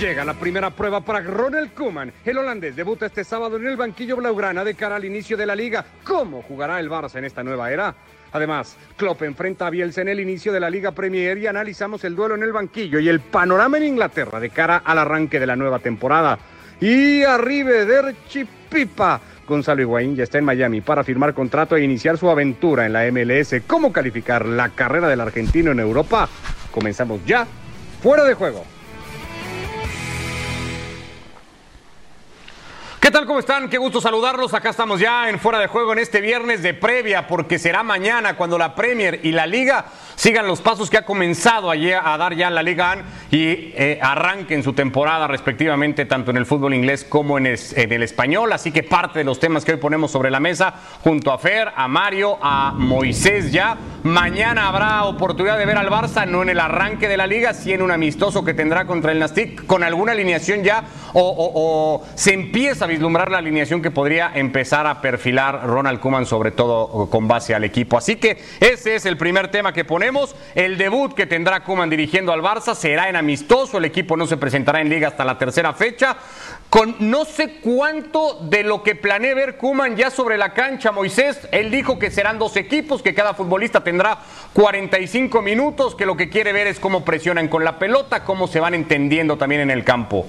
Llega la primera prueba para Ronald Koeman. El holandés debuta este sábado en el banquillo blaugrana de cara al inicio de la liga. ¿Cómo jugará el Barça en esta nueva era? Además, Klopp enfrenta a Bielsa en el inicio de la Liga Premier y analizamos el duelo en el banquillo y el panorama en Inglaterra de cara al arranque de la nueva temporada. Y arrivederci Pipa. Gonzalo Higuaín ya está en Miami para firmar contrato e iniciar su aventura en la MLS. ¿Cómo calificar la carrera del argentino en Europa? Comenzamos ya. Fuera de juego. ¿Qué tal? ¿Cómo están? Qué gusto saludarlos. Acá estamos ya en Fuera de Juego en este viernes de previa, porque será mañana cuando la Premier y la Liga sigan los pasos que ha comenzado a, a dar ya la Liga AN y eh, arranquen su temporada respectivamente tanto en el fútbol inglés como en, el español. Así que parte de los temas que hoy ponemos sobre la mesa junto a Fer, a Mario, a Moisés ya. Mañana habrá oportunidad de ver al Barça, no en el arranque de la Liga, sí en un amistoso que tendrá contra el Nastic, con alguna alineación ya o, o se empieza a vislumbrar la alineación que podría empezar a perfilar Ronald Kuman, sobre todo con base al equipo. Así que ese es el primer tema que ponemos. El debut que tendrá Kuman dirigiendo al Barça será en amistoso. El equipo no se presentará en liga hasta la tercera fecha. Con no sé cuánto de lo que planee ver Kuman ya sobre la cancha, Moisés. Él dijo que serán dos equipos, que cada futbolista tendrá 45 minutos, que lo que quiere ver es cómo presionan con la pelota, cómo se van entendiendo también en el campo.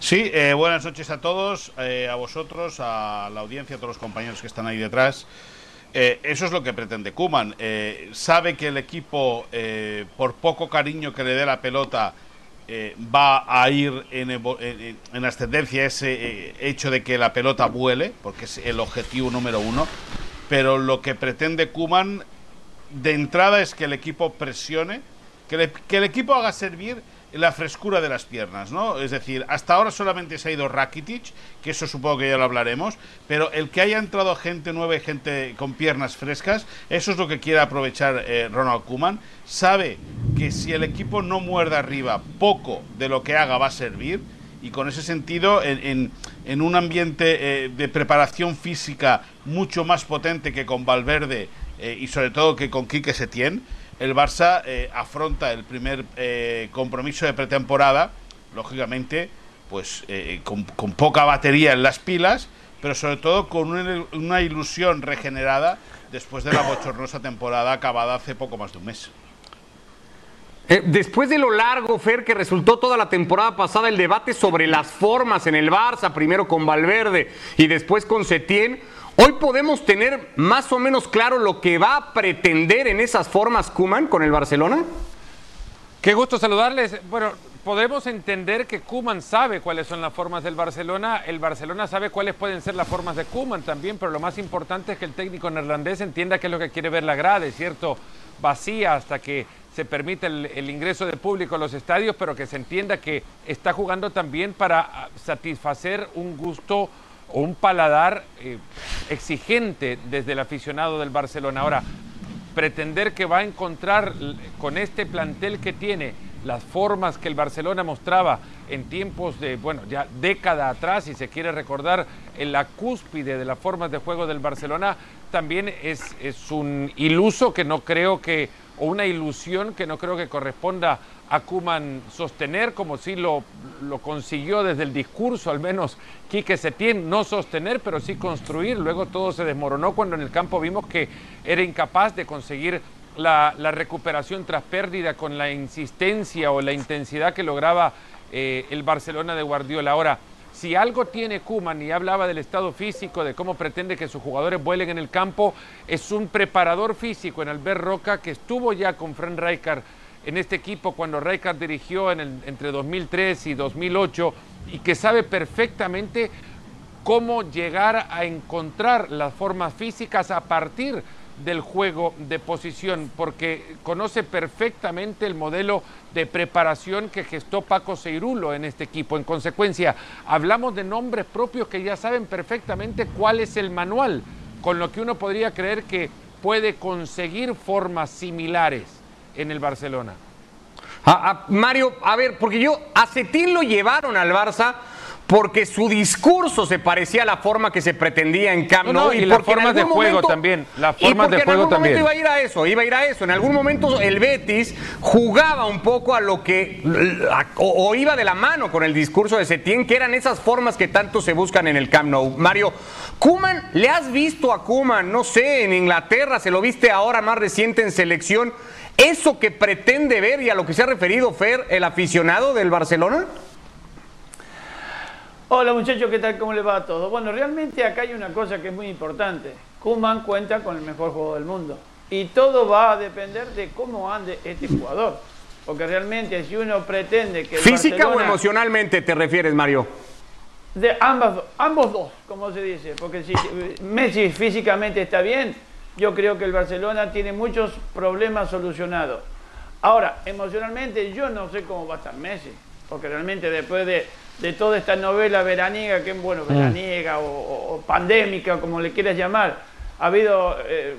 Sí, eh, buenas noches a todos, eh, a vosotros, a la audiencia, a todos los compañeros que están ahí detrás. Eh, eso es lo que pretende Kuman. sabe que el equipo, por poco cariño que le dé la pelota, va a ir en, en, ascendencia ese hecho de que la pelota vuele, porque es el objetivo número uno. Pero lo que pretende Kuman de entrada es que el equipo presione, que el equipo haga servir la frescura de las piernas, ¿no? Es decir, hasta ahora solamente se ha ido Rakitic, que eso supongo que ya lo hablaremos, pero el que haya entrado gente nueva y gente con piernas frescas, eso es lo que quiere aprovechar eh, Ronald Koeman. Sabe que si el equipo no muerde arriba, poco de lo que haga va a servir, y con ese sentido, en, en, un ambiente eh, de preparación física mucho más potente que con Valverde eh, y sobre todo que con Quique Setién, el Barça eh, afronta el primer eh, compromiso de pretemporada, lógicamente, pues eh, con, poca batería en las pilas, pero sobre todo con una, ilusión regenerada después de la bochornosa temporada acabada hace poco más de un mes. después de lo largo, Fer, que resultó toda la temporada pasada el debate sobre las formas en el Barça, primero con Valverde y después con Setién, Hoy podemos tener más o menos claro lo que va a pretender en esas formas Kuman con el Barcelona. Qué gusto saludarles. Bueno, podemos entender que Kuman sabe cuáles son las formas del Barcelona, el Barcelona sabe cuáles pueden ser las formas de Kuman también, pero lo más importante es que el técnico neerlandés entienda qué es lo que quiere ver la grade, ¿cierto? Vacía hasta que se permita el, el, ingreso de público a los estadios, pero que se entienda que está jugando también para satisfacer un gusto o un paladar eh, exigente desde el aficionado del Barcelona. Ahora, pretender que va a encontrar con este plantel que tiene las formas que el Barcelona mostraba en tiempos de, bueno, ya década atrás, si se quiere recordar, en la cúspide de las formas de juego del Barcelona, también es, es un iluso que no creo que, o una ilusión que no creo que corresponda a Kuman sostener, como si lo, lo consiguió desde el discurso, al menos Quique Setién, no sostener, pero sí construir. Luego todo se desmoronó cuando en el campo vimos que era incapaz de conseguir la, recuperación tras pérdida con la insistencia o la intensidad que lograba eh, el Barcelona de Guardiola. Ahora, si algo tiene Kuman, y hablaba del estado físico, de cómo pretende que sus jugadores vuelen en el campo, es un preparador físico en Albert Roca que estuvo ya con Fran Rijkaard en este equipo cuando Rijkaard dirigió entre 2003 y 2008 y que sabe perfectamente cómo llegar a encontrar las formas físicas a partir del juego de posición, porque conoce perfectamente el modelo de preparación que gestó Paco Seirulo en este equipo. En consecuencia, hablamos de nombres propios que ya saben perfectamente cuál es el manual, con lo que uno podría creer que puede conseguir formas similares en el Barcelona. A, Mario, a ver, porque yo a Cetín lo llevaron al Barça porque su discurso se parecía a la forma que se pretendía en Camp Nou. y, las formas de juego también. Las formas de juego también. iba a ir a eso, iba a ir a eso. En algún momento el Betis jugaba un poco a lo que. o, iba de la mano con el discurso de Setién, que eran esas formas que tanto se buscan en el Camp Nou. Mario, Kuman, ¿le has visto a Kuman, no sé, en Inglaterra, se lo viste ahora más reciente en selección? ¿Eso que pretende ver y a lo que se ha referido Fer, el aficionado del Barcelona? Hola muchachos, ¿qué tal? ¿Cómo les va a todos? Bueno, realmente acá hay una cosa que es muy importante. Kuman cuenta con el mejor juego del mundo. Y todo va a depender de cómo ande este jugador. Porque realmente si uno pretende que... ¿Física o emocionalmente te refieres, Mario? De ambas, ambos dos, como se dice. Porque si Messi físicamente está bien, yo creo que el Barcelona tiene muchos problemas solucionados. Ahora, emocionalmente yo no sé cómo va a estar Messi. Porque realmente después de de toda esta novela veraniega, que bueno, mm. veraniega o, pandémica, como le quieras llamar. Ha habido eh,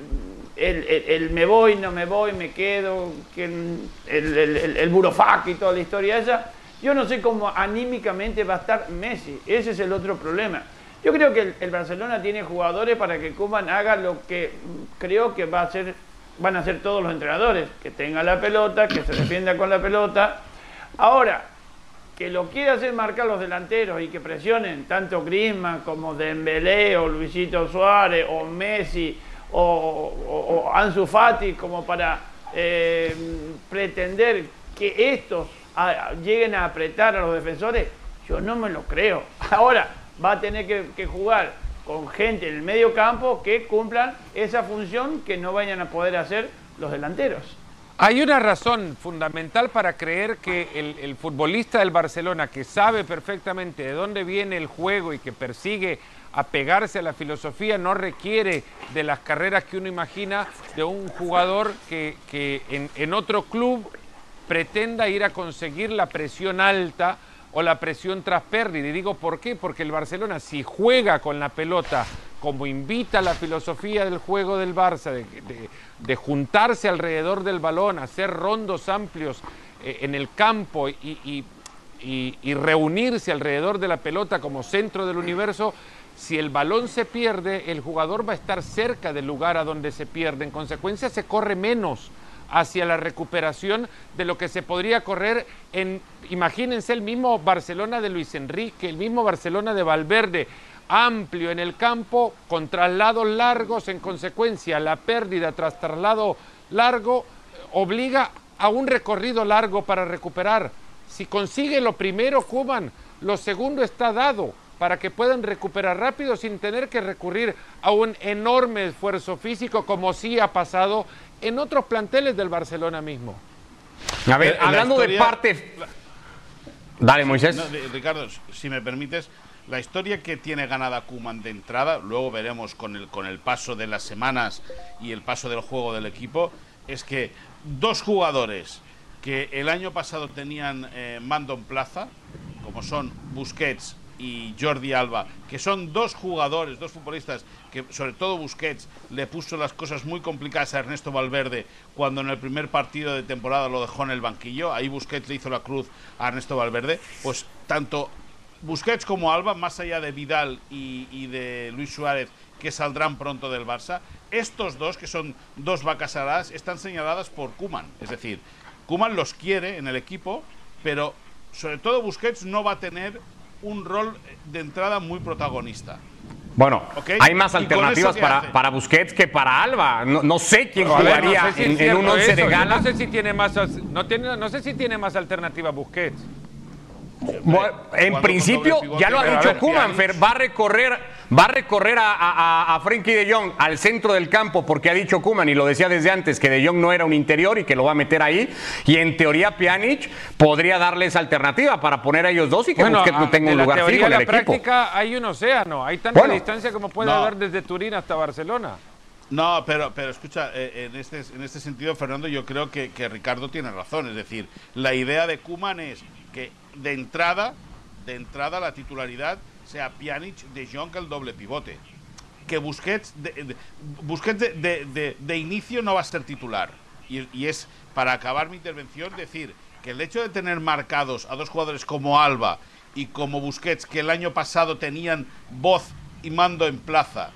el, me voy, no me voy, me quedo, que el, el, burofac y toda la historia esa. Yo no sé cómo anímicamente va a estar Messi. Ese es el otro problema. Yo creo que el, Barcelona tiene jugadores para que Kuman haga lo que creo que va a hacer, van a hacer todos los entrenadores, que tenga la pelota, que se defienda con la pelota. Ahora, que lo quiere hacer marcar los delanteros y que presionen tanto Griezmann como Dembélé o Luisito Suárez o Messi o, Ansu Fati como para eh, pretender que estos lleguen a apretar a los defensores, yo no me lo creo. Ahora va a tener que, jugar con gente en el medio campo que cumplan esa función que no vayan a poder hacer los delanteros. Hay una razón fundamental para creer que el, futbolista del Barcelona, que sabe perfectamente de dónde viene el juego y que persigue apegarse a la filosofía, no requiere de las carreras que uno imagina de un jugador que, en otro club pretenda ir a conseguir la presión alta o la presión tras pérdida. Y digo, ¿por qué? Porque el Barcelona, si juega con la pelota como invita la filosofía del juego del Barça, de, juntarse alrededor del balón, hacer rondos amplios eh, en el campo y, y, reunirse alrededor de la pelota como centro del universo, si el balón se pierde, el jugador va a estar cerca del lugar a donde se pierde. En consecuencia, se corre menos hacia la recuperación de lo que se podría correr en, imagínense, el mismo Barcelona de Luis Enrique, el mismo Barcelona de Valverde, amplio en el campo, con traslados largos, en consecuencia la pérdida tras traslado largo obliga a un recorrido largo para recuperar. Si consigue lo primero, Cuban, lo segundo está dado para que puedan recuperar rápido sin tener que recurrir a un enorme esfuerzo físico como sí ha pasado en otros planteles del Barcelona mismo. A ver, hablando de parte... Dale, Moisés. Ricardo, si me permites, la historia que tiene ganada Kuman de entrada, luego veremos con el, con el paso de las semanas y el paso del juego del equipo, es que dos jugadores que el año pasado tenían eh, mando en plaza, como son Busquets y Jordi Alba, que son dos jugadores, dos futbolistas que sobre todo Busquets le puso las cosas muy complicadas a Ernesto Valverde cuando en el primer partido de temporada lo dejó en el banquillo, ahí Busquets le hizo la cruz a Ernesto Valverde, pues tanto Busquets como Alba, más allá de Vidal y, de Luis Suárez, que saldrán pronto del Barça, estos dos, que son dos vacas sagradas, están señaladas por Kuman. Es decir, Kuman los quiere en el equipo, pero sobre todo Busquets no va a tener un rol de entrada muy protagonista. Bueno, hay más alternativas para, para, Busquets que para Alba. No, sé quién jugaría en, un once de gala. No sé si tiene más, no, tiene, no sé si tiene más alternativa Busquets en principio, ya lo ha dicho Kuman, va a recorrer, va a, recorrer a, a, Frenkie de Jong al centro del campo, porque ha dicho Kuman, y lo decía desde antes, que de Jong no era un interior y que lo va a meter ahí. Y en teoría, Pjanic podría darles alternativa para poner a ellos dos y que bueno, no tenga un lugar fijo en el la práctica hay un océano, hay tanta distancia como puede haber desde Turín hasta Barcelona. No, pero, pero escucha, eh, en, este, en este sentido, Fernando, yo creo que, Ricardo tiene razón. Es decir, la idea de Kuman es que de entrada, de entrada la titularidad sea Pjanic de Jong el doble pivote. Que Busquets de, Busquets de, de, inicio no va a ser titular. Y, y, es, para acabar mi intervención, decir que el hecho de tener marcados a dos jugadores como Alba y como Busquets, que el año pasado tenían voz y mando en plaza,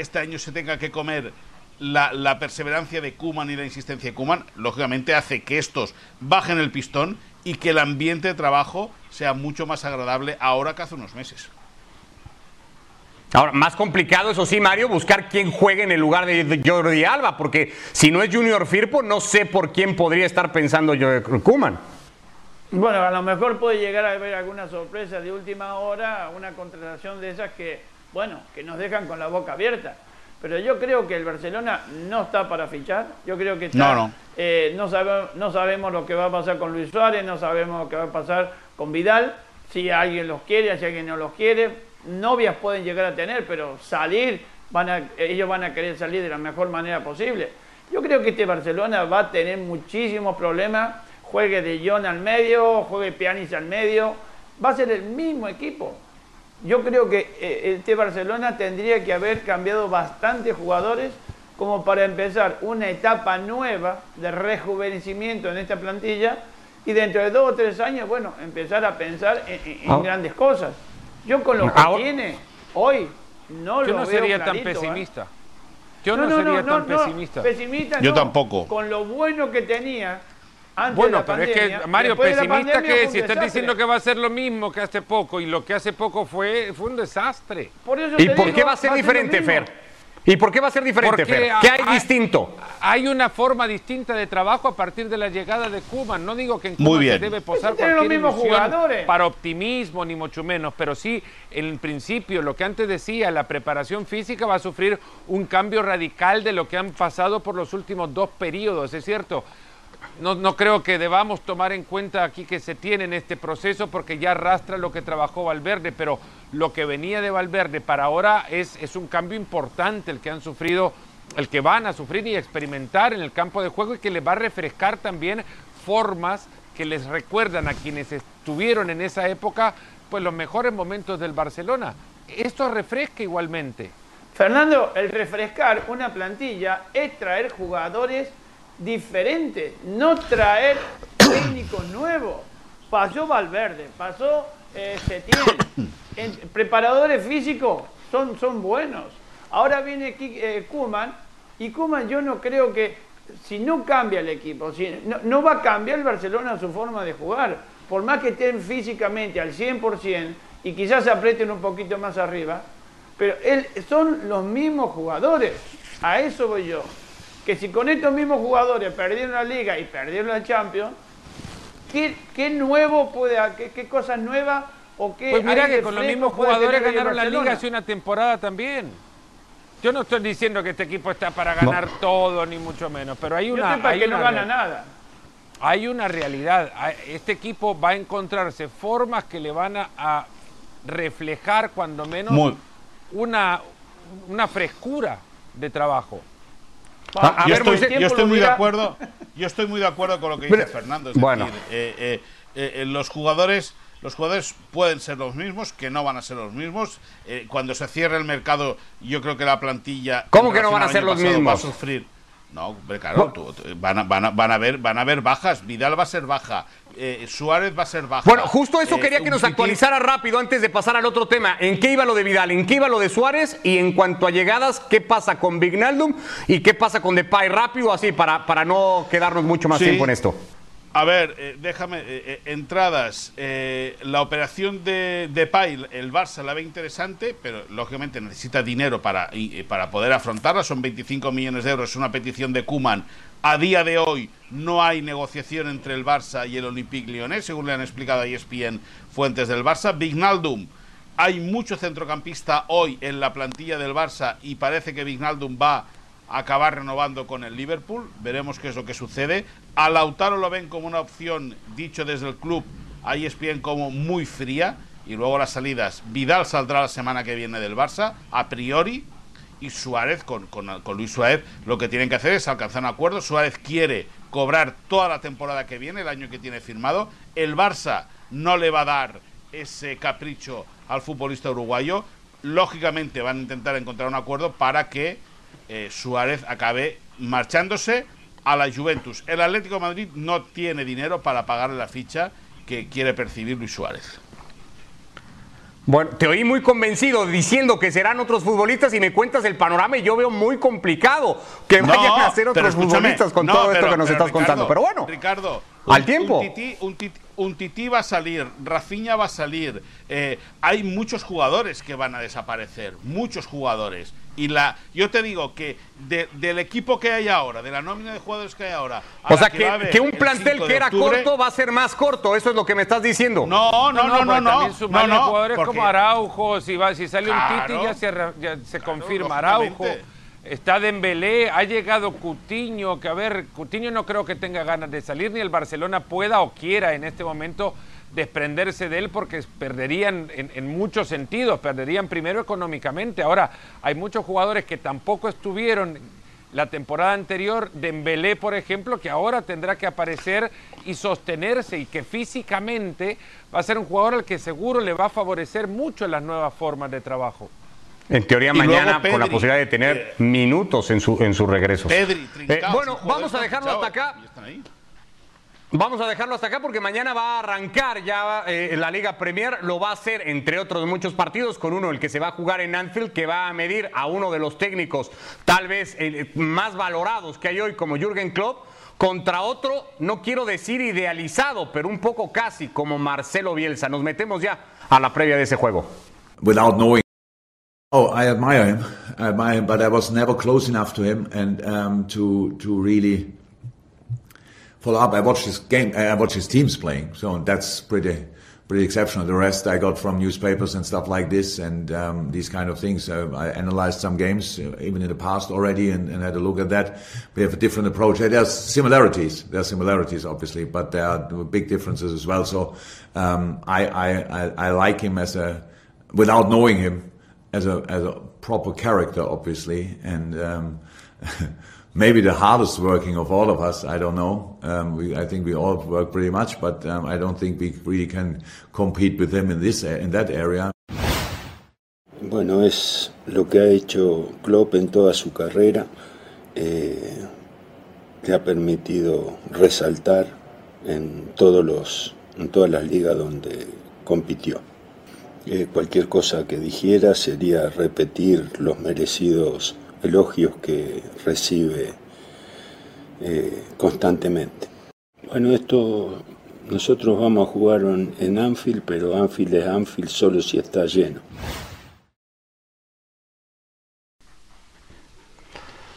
este año se tenga que comer la, perseverancia de Kuman y la insistencia de Kuman, lógicamente hace que estos bajen el pistón y que el ambiente de trabajo sea mucho más agradable ahora que hace unos meses. Ahora, más complicado, eso sí, Mario, buscar quién juegue en el lugar de Jordi Alba, porque si no es Junior Firpo, no sé por quién podría estar pensando Kuman. Bueno, a lo mejor puede llegar a haber alguna sorpresa de última hora, una contratación de esas que, bueno, que nos dejan con la boca abierta. Pero yo creo que el Barcelona no está para fichar. Yo creo que está, no, no. Eh, no, no sabemos lo que va a pasar con Luis Suárez, no sabemos lo que va a pasar con Vidal. Si alguien los quiere, si alguien no los quiere. Novias pueden llegar a tener, pero salir, van a, ellos van a querer salir de la mejor manera posible. Yo creo que este Barcelona va a tener muchísimos problemas. Juegue de John al medio, juegue Pianis al medio. Va a ser el mismo equipo yo creo que eh, este Barcelona tendría que haber cambiado bastantes jugadores como para empezar una etapa nueva de rejuvenecimiento en esta plantilla y dentro de dos o tres años, bueno, empezar a pensar en, ah. grandes cosas. Yo con lo que tiene hoy no yo no sería tan ¿eh? pesimista. Yo no, sería tan pesimista. pesimista. Yo tampoco. Con lo bueno que tenía bueno, pero es que, Mario, pesimista que si estás diciendo que va a ser lo mismo que hace poco y lo que hace poco fue, fue un desastre. ¿Y por qué va a ser diferente, Fer? ¿Y por qué va a ser diferente, Fer? ¿Qué hay, distinto? Hay una forma distinta de trabajo a partir de la llegada de Cuba. No digo que en Cuba se debe posar cualquier ilusión para optimismo, ni mucho menos, pero sí, en principio, lo que antes decía, la preparación física va a sufrir un cambio radical de lo que han pasado por los últimos dos periodos, ¿es cierto? No, creo que debamos tomar en cuenta aquí que se tiene en este proceso porque ya arrastra lo que trabajó Valverde, pero lo que venía de Valverde para ahora es, es un cambio importante el que han sufrido, el que van a sufrir y experimentar en el campo de juego y que les va a refrescar también formas que les recuerdan a quienes estuvieron en esa época pues los mejores momentos del Barcelona. Esto refresca igualmente. Fernando, el refrescar una plantilla es traer jugadores diferente, no traer técnicos nuevos. Pasó Valverde, pasó eh, preparadores físicos son, son buenos. Ahora viene eh, Kuman y Kuman yo no creo que si no cambia el equipo, si, no, va a cambiar el Barcelona su forma de jugar. Por más que estén físicamente al 100% y quizás se aprieten un poquito más arriba, pero él, son los mismos jugadores. A eso voy yo que si con estos mismos jugadores perdieron la liga y perdieron la Champions, ¿qué, nuevo puede, qué, qué cosas nuevas o qué... Pues mira que con los mismos jugadores ganaron la liga hace una temporada también. Yo no estoy diciendo que este equipo está para ganar todo, ni mucho menos, pero hay una... Yo hay que no gana nada. Hay una realidad. Este equipo va a encontrarse formas que le van a, reflejar cuando menos una, una frescura de trabajo. Ah, yo, estoy, muy de acuerdo. Yo estoy muy de acuerdo con lo que dice Fernando. bueno. Eh, eh, eh, los jugadores. Los jugadores pueden ser los mismos, que no van a ser los mismos. cuando se cierre el mercado, yo creo que la plantilla. ¿Cómo que no van a ser los mismos? Va a sufrir. No, claro, van, a, van, a, van, a ver, van a ver bajas. Vidal va a ser baja. Eh, Suárez va a ser baja. Bueno, justo eso eh, quería que nos actualizara rápido antes de pasar al otro tema. ¿En qué iba lo de Vidal? ¿En qué iba lo de Suárez? Y en cuanto a llegadas, ¿qué pasa con Vignaldum? ¿Y qué pasa con Depay? Rápido, así, para, para no quedarnos mucho más tiempo en esto. A ver, eh, déjame, entradas. la operación de Depay, el Barça la ve interesante, pero lógicamente necesita dinero para, para poder afrontarla. Son 25 millones de euros, es una petición de Kuman a día de hoy no hay negociación entre el Barça y el Olympique Lyonnais, según le han explicado a ESPN fuentes del Barça. Vignaldum, hay mucho centrocampista hoy en la plantilla del Barça y parece que Vignaldum va acabar renovando con el Liverpool. Veremos qué es lo que sucede. A Lautaro lo ven como una opción, dicho desde el club, a ESPN como muy fría. Y luego las salidas. Vidal saldrá la semana que viene del Barça, a priori y Suárez, con, con, Luis Suárez, lo que tienen que hacer es alcanzar un acuerdo. Suárez quiere cobrar toda la temporada que viene, el año que tiene firmado. El Barça no le va a dar ese capricho al futbolista uruguayo. Lógicamente van a intentar encontrar un acuerdo para que eh, Suárez acabe marchándose a la Juventus. El Atlético de Madrid no tiene dinero para pagarle la ficha que quiere percibir Luis Suárez. Bueno, te oí muy convencido diciendo que serán otros futbolistas y me cuentas el panorama y yo veo muy complicado que No, vayan a ser otros futbolistas con no, todo esto que nos estás contando. Pero bueno, Ricardo, al un- tiempo. Un tití, un tití- un tití va a salir, Rafinha va a salir. eh, hay muchos jugadores que van a desaparecer, muchos jugadores. Y la, yo te digo que de- del equipo que hay ahora, de la nómina de jugadores que hay ahora, o sea que, haber que un el plantel 5 que era octubre- corto va a ser más corto, eso es lo que me estás diciendo. No, no, no, no, no. también no, sumarle no, jugadores porque- como Araujo, si, va, si sale un Claro, Titi ya se, ya se confirma lógicamente. Araujo. Está Dembélé, ha llegado Cutiño, que a ver, Cutiño no creo que tenga ganas de salir, ni el Barcelona pueda o quiera en este momento desprenderse de él porque perderían en, en muchos sentidos, perderían primero económicamente. Ahora, hay muchos jugadores que tampoco estuvieron la temporada anterior, Dembélé, por ejemplo, que ahora tendrá que aparecer y sostenerse y que físicamente va a ser un jugador al que seguro le va a favorecer mucho las nuevas formas de trabajo. En teoría Y mañana con la posibilidad de tener eh, minutos en su, en su regreso. Pedri, Trincao, Eh, bueno, son vamos a dejarlo hasta acá. Vamos a dejarlo hasta acá porque mañana va a arrancar ya eh, la Liga Premier. Lo va a hacer, entre otros muchos partidos, con uno el que se va a jugar en Anfield, que va a medir a uno de los técnicos tal vez eh, más valorados que hay hoy, como Jürgen Klopp, contra otro, no quiero decir idealizado, pero un poco casi, como Marcelo Bielsa. Nos metemos ya a la previa de ese juego. without knowing. Oh, I admire him. I admire him, but I was never close enough to him and um, to to really follow up. I watched his game. I watched his teams playing, so that's pretty pretty exceptional. The rest I got from newspapers and stuff like this and um, these kind of things. I analyzed some games uh, even in the past already and, and had a look at that. We have a different approach. There's similarities. There are similarities, obviously, but there are big differences as well. So um, I, I, I, I like him as a without knowing him as a as a proper character, obviously, and um, maybe the hardest working of all of us. I don't know. Um, we, I think we all work pretty much, but um, I don't think we really can compete with him in this in that area. Bueno, es lo que ha hecho Klopp en toda su carrera. eh, le ha permitido resaltar en todos los en todas las ligas donde compitió. Cualquier cosa que dijera sería repetir los merecidos elogios que recibe eh, constantemente. Bueno, esto nosotros vamos a jugar en Anfield, pero Anfield es Anfield solo si está lleno.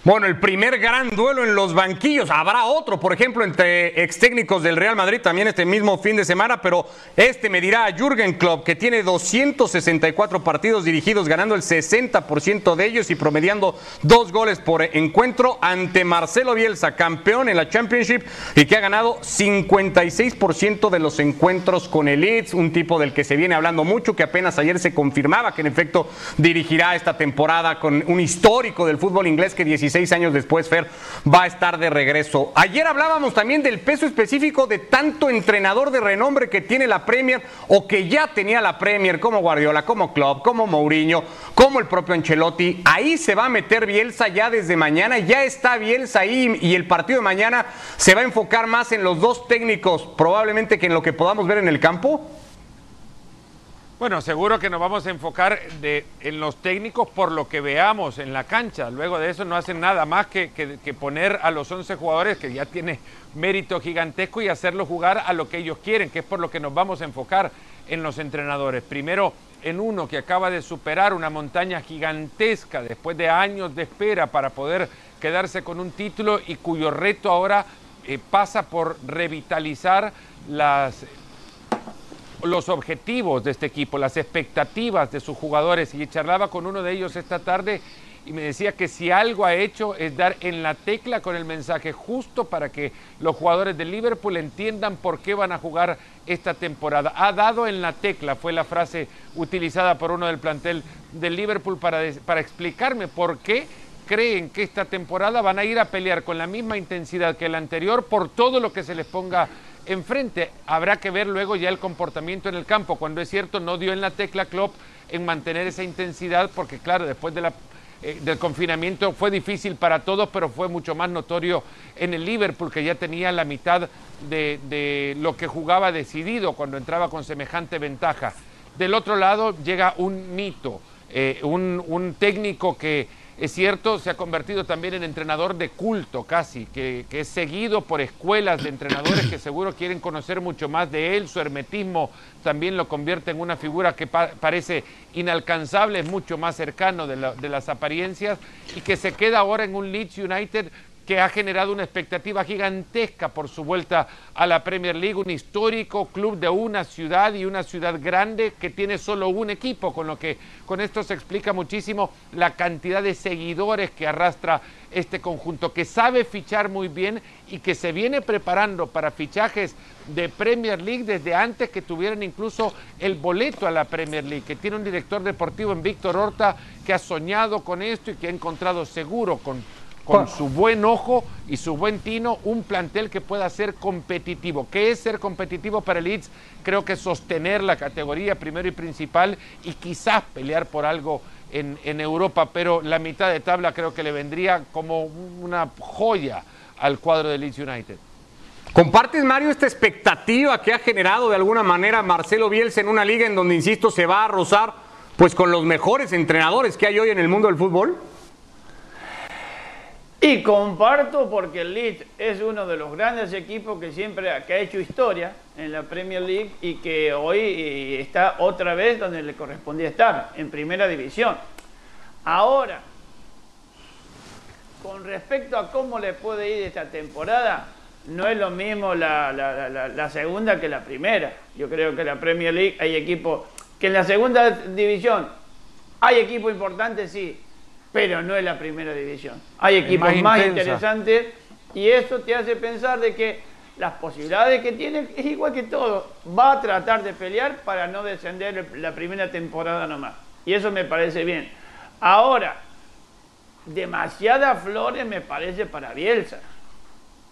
Bueno, el primer gran duelo en los banquillos. Habrá otro, por ejemplo, entre ex técnicos del Real Madrid también este mismo fin de semana, pero este me dirá a Jürgen Klopp, que tiene 264 partidos dirigidos, ganando el 60% de ellos y promediando dos goles por encuentro ante Marcelo Bielsa, campeón en la Championship y que ha ganado 56% de los encuentros con el Leeds, un tipo del que se viene hablando mucho, que apenas ayer se confirmaba que en efecto dirigirá esta temporada con un histórico del fútbol inglés que 16 años después, Fer, va a estar de regreso. Ayer hablábamos también del peso específico de tanto entrenador de renombre que tiene la Premier o que ya tenía la Premier, como Guardiola, como Klopp, como Mourinho, como el propio Ancelotti. Ahí se va a meter Bielsa ya desde mañana, ya está Bielsa ahí y el partido de mañana se va a enfocar más en los dos técnicos, probablemente que en lo que podamos ver en el campo. Bueno, seguro que nos vamos a enfocar en los técnicos por lo que veamos en la cancha. Luego de eso no hacen nada más que poner a los 11 jugadores, que ya tiene mérito gigantesco, y hacerlos jugar a lo que ellos quieren, que es por lo que nos vamos a enfocar en los entrenadores. Primero, en uno que acaba de superar una montaña gigantesca después de años de espera para poder quedarse con un título y cuyo reto ahora eh, pasa por revitalizar las los objetivos de este equipo, las expectativas de sus jugadores. Y charlaba con uno de ellos esta tarde y me decía que si algo ha hecho es dar en la tecla con el mensaje justo para que los jugadores de Liverpool entiendan por qué van a jugar esta temporada. Ha dado en la tecla, fue la frase utilizada por uno del plantel del Liverpool para, para explicarme por qué creen que esta temporada van a ir a pelear con la misma intensidad que la anterior por todo lo que se les ponga enfrente. Habrá que ver luego ya el comportamiento en el campo, cuando es cierto no dio en la tecla Klopp en mantener esa intensidad, porque claro, después de la, eh, del confinamiento fue difícil para todos, pero fue mucho más notorio en el Liverpool, que ya tenía la mitad de, de lo que jugaba decidido cuando entraba con semejante ventaja. Del otro lado llega un mito, eh, un, un técnico que es cierto, se ha convertido también en entrenador de culto casi, que, es seguido por escuelas de entrenadores que seguro quieren conocer mucho más de él. Su hermetismo también lo convierte en una figura que pa parece inalcanzable, es mucho más cercano de, las apariencias y que se queda ahora en un Leeds United que ha generado una expectativa gigantesca por su vuelta a la Premier League, un histórico club de una ciudad y una ciudad grande que tiene solo un equipo, con lo que con esto se explica muchísimo la cantidad de seguidores que arrastra este conjunto, que sabe fichar muy bien y que se viene preparando para fichajes de Premier League desde antes que tuvieran incluso el boleto a la Premier League, que tiene un director deportivo en Víctor Horta que ha soñado con esto y que ha encontrado seguro con con su buen ojo y su buen tino, un plantel que pueda ser competitivo. ¿Qué es ser competitivo para el Leeds? Creo que sostener la categoría primero y principal y quizás pelear por algo en, en, Europa, pero la mitad de tabla creo que le vendría como una joya al cuadro de Leeds United. ¿Compartes, Mario, esta expectativa que ha generado de alguna manera Marcelo Bielsa en una liga en donde, insisto, se va a rozar pues con los mejores entrenadores que hay hoy en el mundo del fútbol? Y comparto porque el Leeds es uno de los grandes equipos que siempre que ha hecho historia en la Premier League y que hoy está otra vez donde le correspondía estar, en primera división. Ahora, con respecto a cómo le puede ir esta temporada, no es lo mismo la, la, segunda que la primera. Yo creo que la Premier League hay equipos que en la segunda división hay equipos importantes, sí, pero no es la primera división. Hay equipos más, más interesantes y eso te hace pensar de que las posibilidades que tiene es igual que todo. Va a tratar de pelear para no descender la primera temporada nomás. Y eso me parece bien. Ahora, demasiadas flores me parece para Bielsa.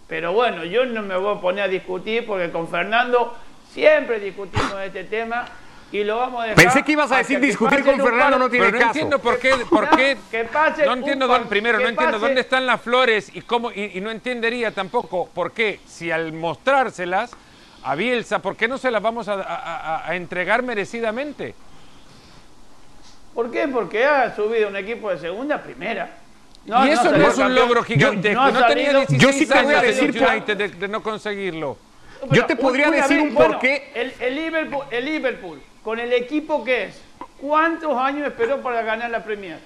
Pero bueno, yo no me voy a poner a discutir porque con Fernando siempre discutimos este tema y lo vamos a dejar. Pensé que ibas a decir discutir con Fernando, no tiene pero no caso. entiendo por qué, por qué que pase no entiendo dónde, primero que no entiendo pase- dónde están las flores y cómo y, y no entendería tampoco por qué si al mostrárselas a Bielsa, ¿por qué no se las vamos a, a- a- a entregar merecidamente? ¿Por qué? Porque ha subido un equipo de segunda a primera. y eso no, es un logro gigantesco. ha No, tenía salido- 16 Yo sí te voy a decir de, de no conseguirlo. Yo te podría decir un bueno, porqué. El, el Liverpool, el Liverpool, con el equipo que es, ¿cuántos años esperó para ganar la Premier?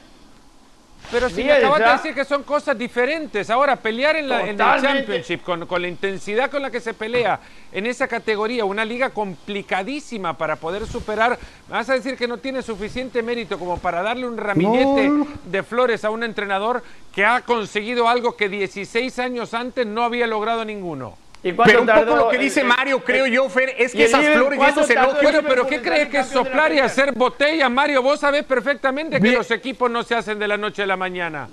Pero si me acabas de decir que son cosas diferentes. Ahora, pelear en, la, en. Championship con, con la intensidad con la que se pelea en esa categoría, una liga complicadísima para poder superar. ¿Me vas a decir que no tiene suficiente mérito como para darle un ramillete de flores a un entrenador que ha conseguido algo que 16 años antes no había logrado ninguno? ¿Y Pero un poco lo que dice el- Mario, creo yo, Fer, es que esas flores y ¿cuánto esos elogios. Bueno, pero ¿qué crees que soplar y hacer botellas, Mario? Vos sabés perfectamente que Bien. los equipos no se hacen de la noche a la mañana.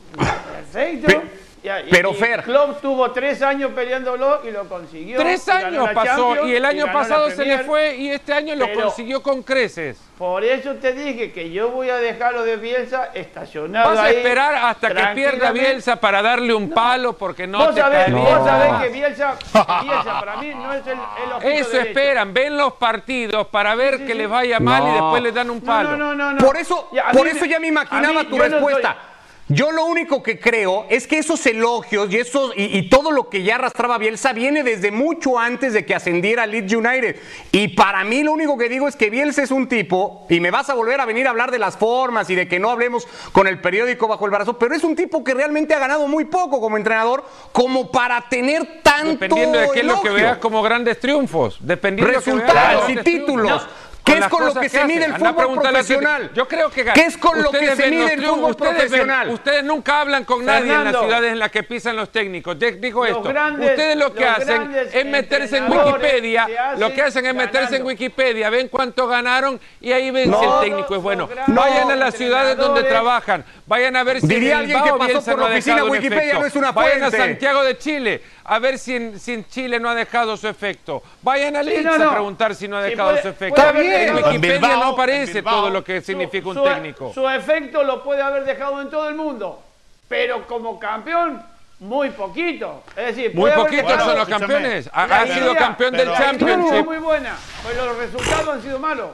Perfecto. Pe- Ya, y- pero, y Fer- Klopp tuvo tres años peleándolo y lo consiguió. Tres años pasó y el año pasado se le fue y este año lo consiguió con creces. Por eso te dije que yo voy a dejarlo de Bielsa estacionado Vas a ahí, esperar hasta que pierda. Bielsa para darle un palo porque no vos te sabés, vos sabés que Bielsa, Bielsa para mí no es el, el Eso derecho. esperan, ven los partidos para ver sí, que sí. les vaya mal y después les dan un palo. no, no, no, no. Por eso, Ya, por mí eso ya me imaginaba mí tu respuesta. soy- Yo lo único que creo es que esos elogios y, esos, y, y todo lo que ya arrastraba Bielsa viene desde mucho antes de que ascendiera Leeds United. Y para mí lo único que digo es que Bielsa es un tipo, y me vas a volver a venir a hablar de las formas y de que no hablemos con el periódico bajo el brazo, pero es un tipo que realmente ha ganado muy poco como entrenador como para tener tanto Dependiendo de qué es lo que veas como grandes triunfos. Dependiendo de que veas resultados y títulos. ¿Qué es con lo que se mide el fútbol profesional? Yo creo que ¿Qué es con lo que se mide el fútbol ven- profesional? ustedes nunca hablan con nadie en las ciudades en las que pisan los técnicos. Los esto. grandes- ustedes lo que hacen es meterse en Wikipedia. hacen Lo que hacen es meterse en. Wikipedia, ven cuánto ganaron y ahí ven si el técnico es bueno. Vayan a las ciudades donde trabajan. Vayan a ver si Diría en alguien que pasó por no la ha oficina Wikipedia, no es una Vayan a fuente. Santiago de Chile a ver si en, si en Chile no ha dejado su efecto. Vayan a no, a preguntar si no ha dejado su efecto. puede haber En dejado- En Wikipedia Bilbao, no aparece Bilbao. todo lo que Su- significa un su- técnico. Su efecto lo puede haber dejado en todo el mundo, pero como campeón, muy poquito. Es decir, Muy poquitos dejado- son los campeones. Ha, ha sido idea- campeón del idea fue Championship. muy buena, pero los resultados han sido malos.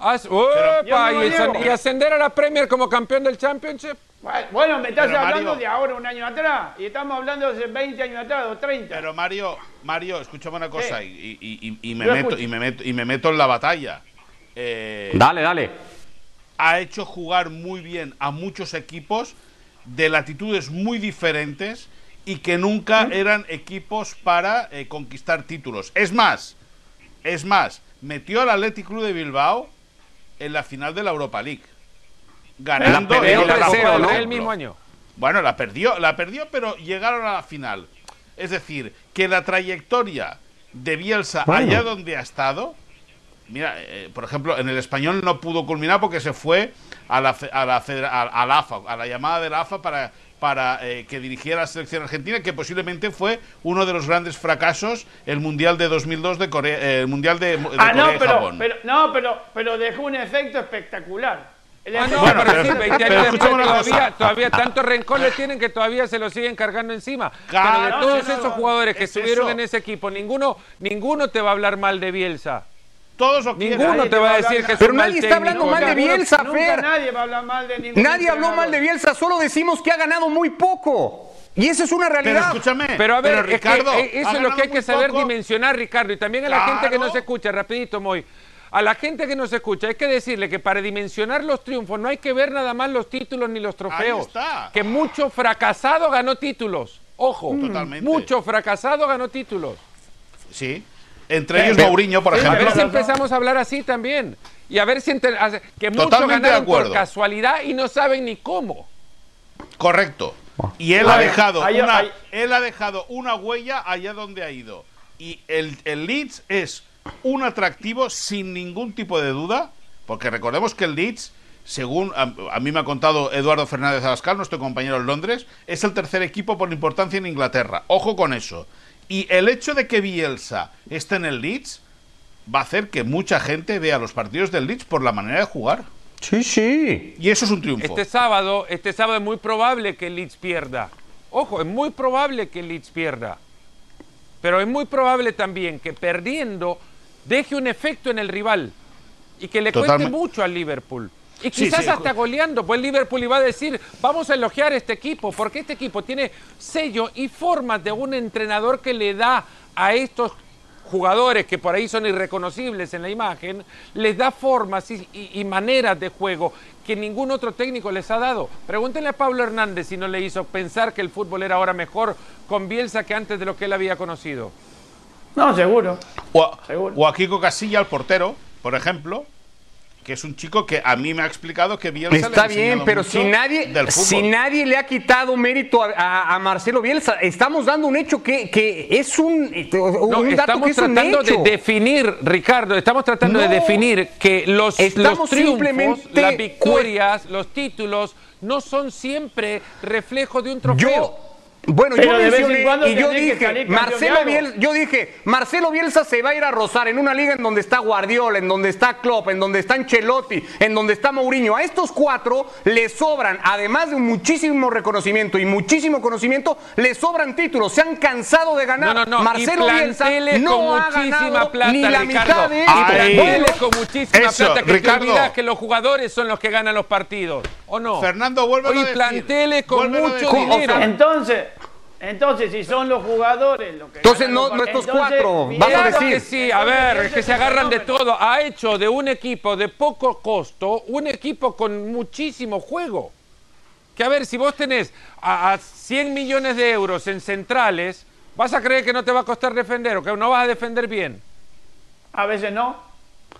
As- ¡Opa! Y, y ascender a la Premier como campeón del Championship. Bueno, me estás Pero, hablando Mario- de ahora, un año atrás. Y estamos hablando de hace 20 años atrás o 30. Pero Mario, Mario, escúchame una cosa y, y- y- y me meto, y, me meto, y me meto en la batalla. Eh, Dale, dale. ha hecho jugar muy bien a muchos equipos de latitudes muy diferentes y que nunca eran equipos para eh, conquistar títulos. Es más, es más, metió al Athletic Club de Bilbao en la final de la Europa League. Ganando La perdió en la tercero, ¿no? el mismo año. Bueno, la perdió, la perdió, pero llegaron a la final. Es decir, que la trayectoria de Bielsa Bueno. allá donde ha estado, mira, eh, por ejemplo, en el español no pudo culminar porque se fue a la, a la, federa- a, a la AFA, a la llamada de la AFA para, para eh, que dirigiera la selección argentina, que posiblemente fue uno de los grandes fracasos, el Mundial de 2002 de Corea, eh, el Mundial de, de ah, Corea no, y pero, Japón. pero, no pero, pero dejó un efecto espectacular. El Ah, no, efecto- Bueno, pero, pero- sí, 20 pero años después todavía, todavía tanto rencor le tienen que todavía se lo siguen cargando encima. Claro, pero de todos no, esos jugadores que es estuvieron eso. en ese equipo, ninguno, ninguno te va a hablar mal de Bielsa. Todos quieren. Ninguno Nadie te va a decir que es Pero un mal nadie está hablando mal de Bielsa, Nunca Fer. nadie va a hablar mal de ningún Nadie habló mal de. Bielsa, solo decimos que ha ganado muy poco. Y esa es una Pero realidad. escúchame, Pero a ver, es que, Ricardo, eh, eso es lo que hay que saber poco. dimensionar, Ricardo. Y también a la gente que nos escucha, rapidito, Moy. A la gente que nos escucha hay que decirle que para dimensionar los triunfos no hay que ver nada más los títulos ni los trofeos. está. Que mucho fracasado ganó títulos. Ojo, Totalmente. mucho fracasado ganó títulos. Sí. Entre ellos Mourinho, por A ejemplo. ver si empezamos a hablar así también. Y a ver si hace- que muchos Totalmente de ganaron por acuerdo. casualidad y no saben ni cómo. Correcto. Y él ha dejado hay- una, hay- él ha dejado una huella allá donde ha ido. Y el, el Leeds es un atractivo sin ningún tipo de duda, porque recordemos que el Leeds, según a, a mí me ha contado Eduardo Fernández Abascal, nuestro compañero en Londres, es el tercer equipo por importancia en Inglaterra. Ojo con eso. Y el hecho de que Bielsa esté en el Leeds va a hacer que mucha gente vea los partidos del Leeds por la manera de jugar. Sí, sí. Y eso es un triunfo. Este sábado, este sábado es muy probable que el Leeds pierda. Ojo, es muy probable que el Leeds pierda. Pero es muy probable también que perdiendo deje un efecto en el rival y que le cueste mucho al Liverpool. Y quizás sí. hasta goleando, pues Liverpool iba a decir, vamos a elogiar este equipo, porque este equipo tiene sello y formas de un entrenador que le da a estos jugadores que por ahí son irreconocibles en la imagen, les da formas y, y- y maneras de juego que ningún otro técnico les ha dado. Pregúntenle a Pablo Hernández si no le hizo pensar que el fútbol era ahora mejor con Bielsa que antes de lo que él había conocido. No, seguro. O a, Seguro. o a Kiko Casilla, el portero, por ejemplo, que es un chico que a mí me ha explicado que Bielsa le ha Está bien, pero mucho si nadie, si nadie le ha quitado mérito a, a- a Marcelo Bielsa, estamos dando un hecho que, que es un, un No, dato estamos que es un tratando hecho. de definir, Ricardo, estamos tratando de definir que los, Estamos los triunfos, simplemente las victorias, los títulos, no son siempre reflejo de un trofeo. Yo, bueno, Pero yo de vez en mencioné cuando y yo dije, Marcelo. Bielsa, yo dije, Marcelo Bielsa se va a ir a rozar en una liga en donde está Guardiola, en donde está Klopp, en donde está Ancelotti, en donde está Mourinho. A estos cuatro le sobran, además de un muchísimo reconocimiento y muchísimo conocimiento, le sobran títulos. Se han cansado de ganar. No, no, no. Marcelo y Bielsa planteles no con ha muchísima ganado plata, ni la Ricardo. mitad de y Ay. con muchísima Eso, plata que Ricardo. te olvidas que los jugadores son los que ganan los partidos, ¿o no? Fernando, Oye, a decir. planteles con mucho dinero. Entonces, entonces, si son los jugadores los que Entonces, no- no estos entonces, cuatro, vas a decir. que sí, a ver, es que se agarran de todo. Ha hecho de un equipo de poco costo un equipo con muchísimo juego. Que a ver, si vos tenés a, a 100 millones de euros en centrales, ¿vas a creer que no te va a costar defender o que no vas a defender bien? A veces no.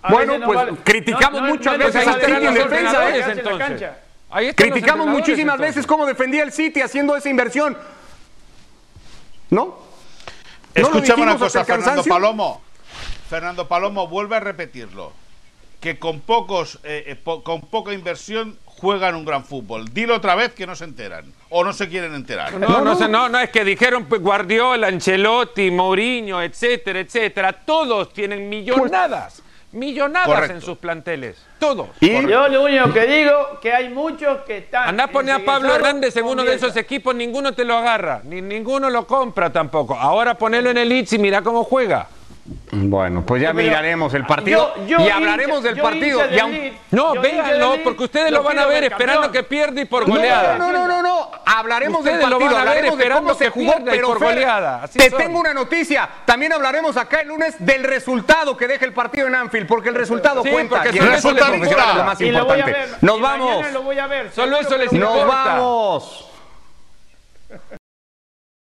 A Bueno, veces no pues, vale. criticamos muchas es lo veces al City en defensa, ¿eh? entonces. cancha. Ahí están los Criticamos muchísimas entonces. veces cómo defendía el City haciendo esa inversión. ¿No? ¿No lo Escúchame una cosa, Fernando? Palomo. Fernando Palomo vuelve a repetirlo. Que con pocos, eh, eh, po- con poca inversión juegan un gran fútbol. Dilo otra vez que no se enteran. O no se quieren enterar. No, no, sé, no, no, es que dijeron pues, Guardiola, Ancelotti, Mourinho, etcétera, etcétera. Todos tienen millonadas, millonadas Correcto. en sus planteles. Todos. Y Yo lo único que digo que hay muchos que están. Andá a poner a Pablo Hernández en uno de esos equipos, ninguno te lo agarra, ni ninguno lo compra tampoco. Ahora ponelo en el Leeds y mira cómo juega. Bueno, pues ya Pero miraremos el partido yo- yo y hablaremos hincha- del partido. del Leeds, No, del porque ustedes lo van a ver esperando campeón. que pierda y por No, goleada. No, no, no, no. Hablaremos Ustedes del lo partido, van a ver hablaremos de cómo esperando se que jugó, pierda y pero por goleada. Así te son. tengo una noticia. También hablaremos acá el lunes del resultado que deja el partido en Anfield, porque el resultado Sí, cuenta. porque Y el solo resultado es lo más lo importante. Nos vamos. lo. Solo eso les lo Nos vamos.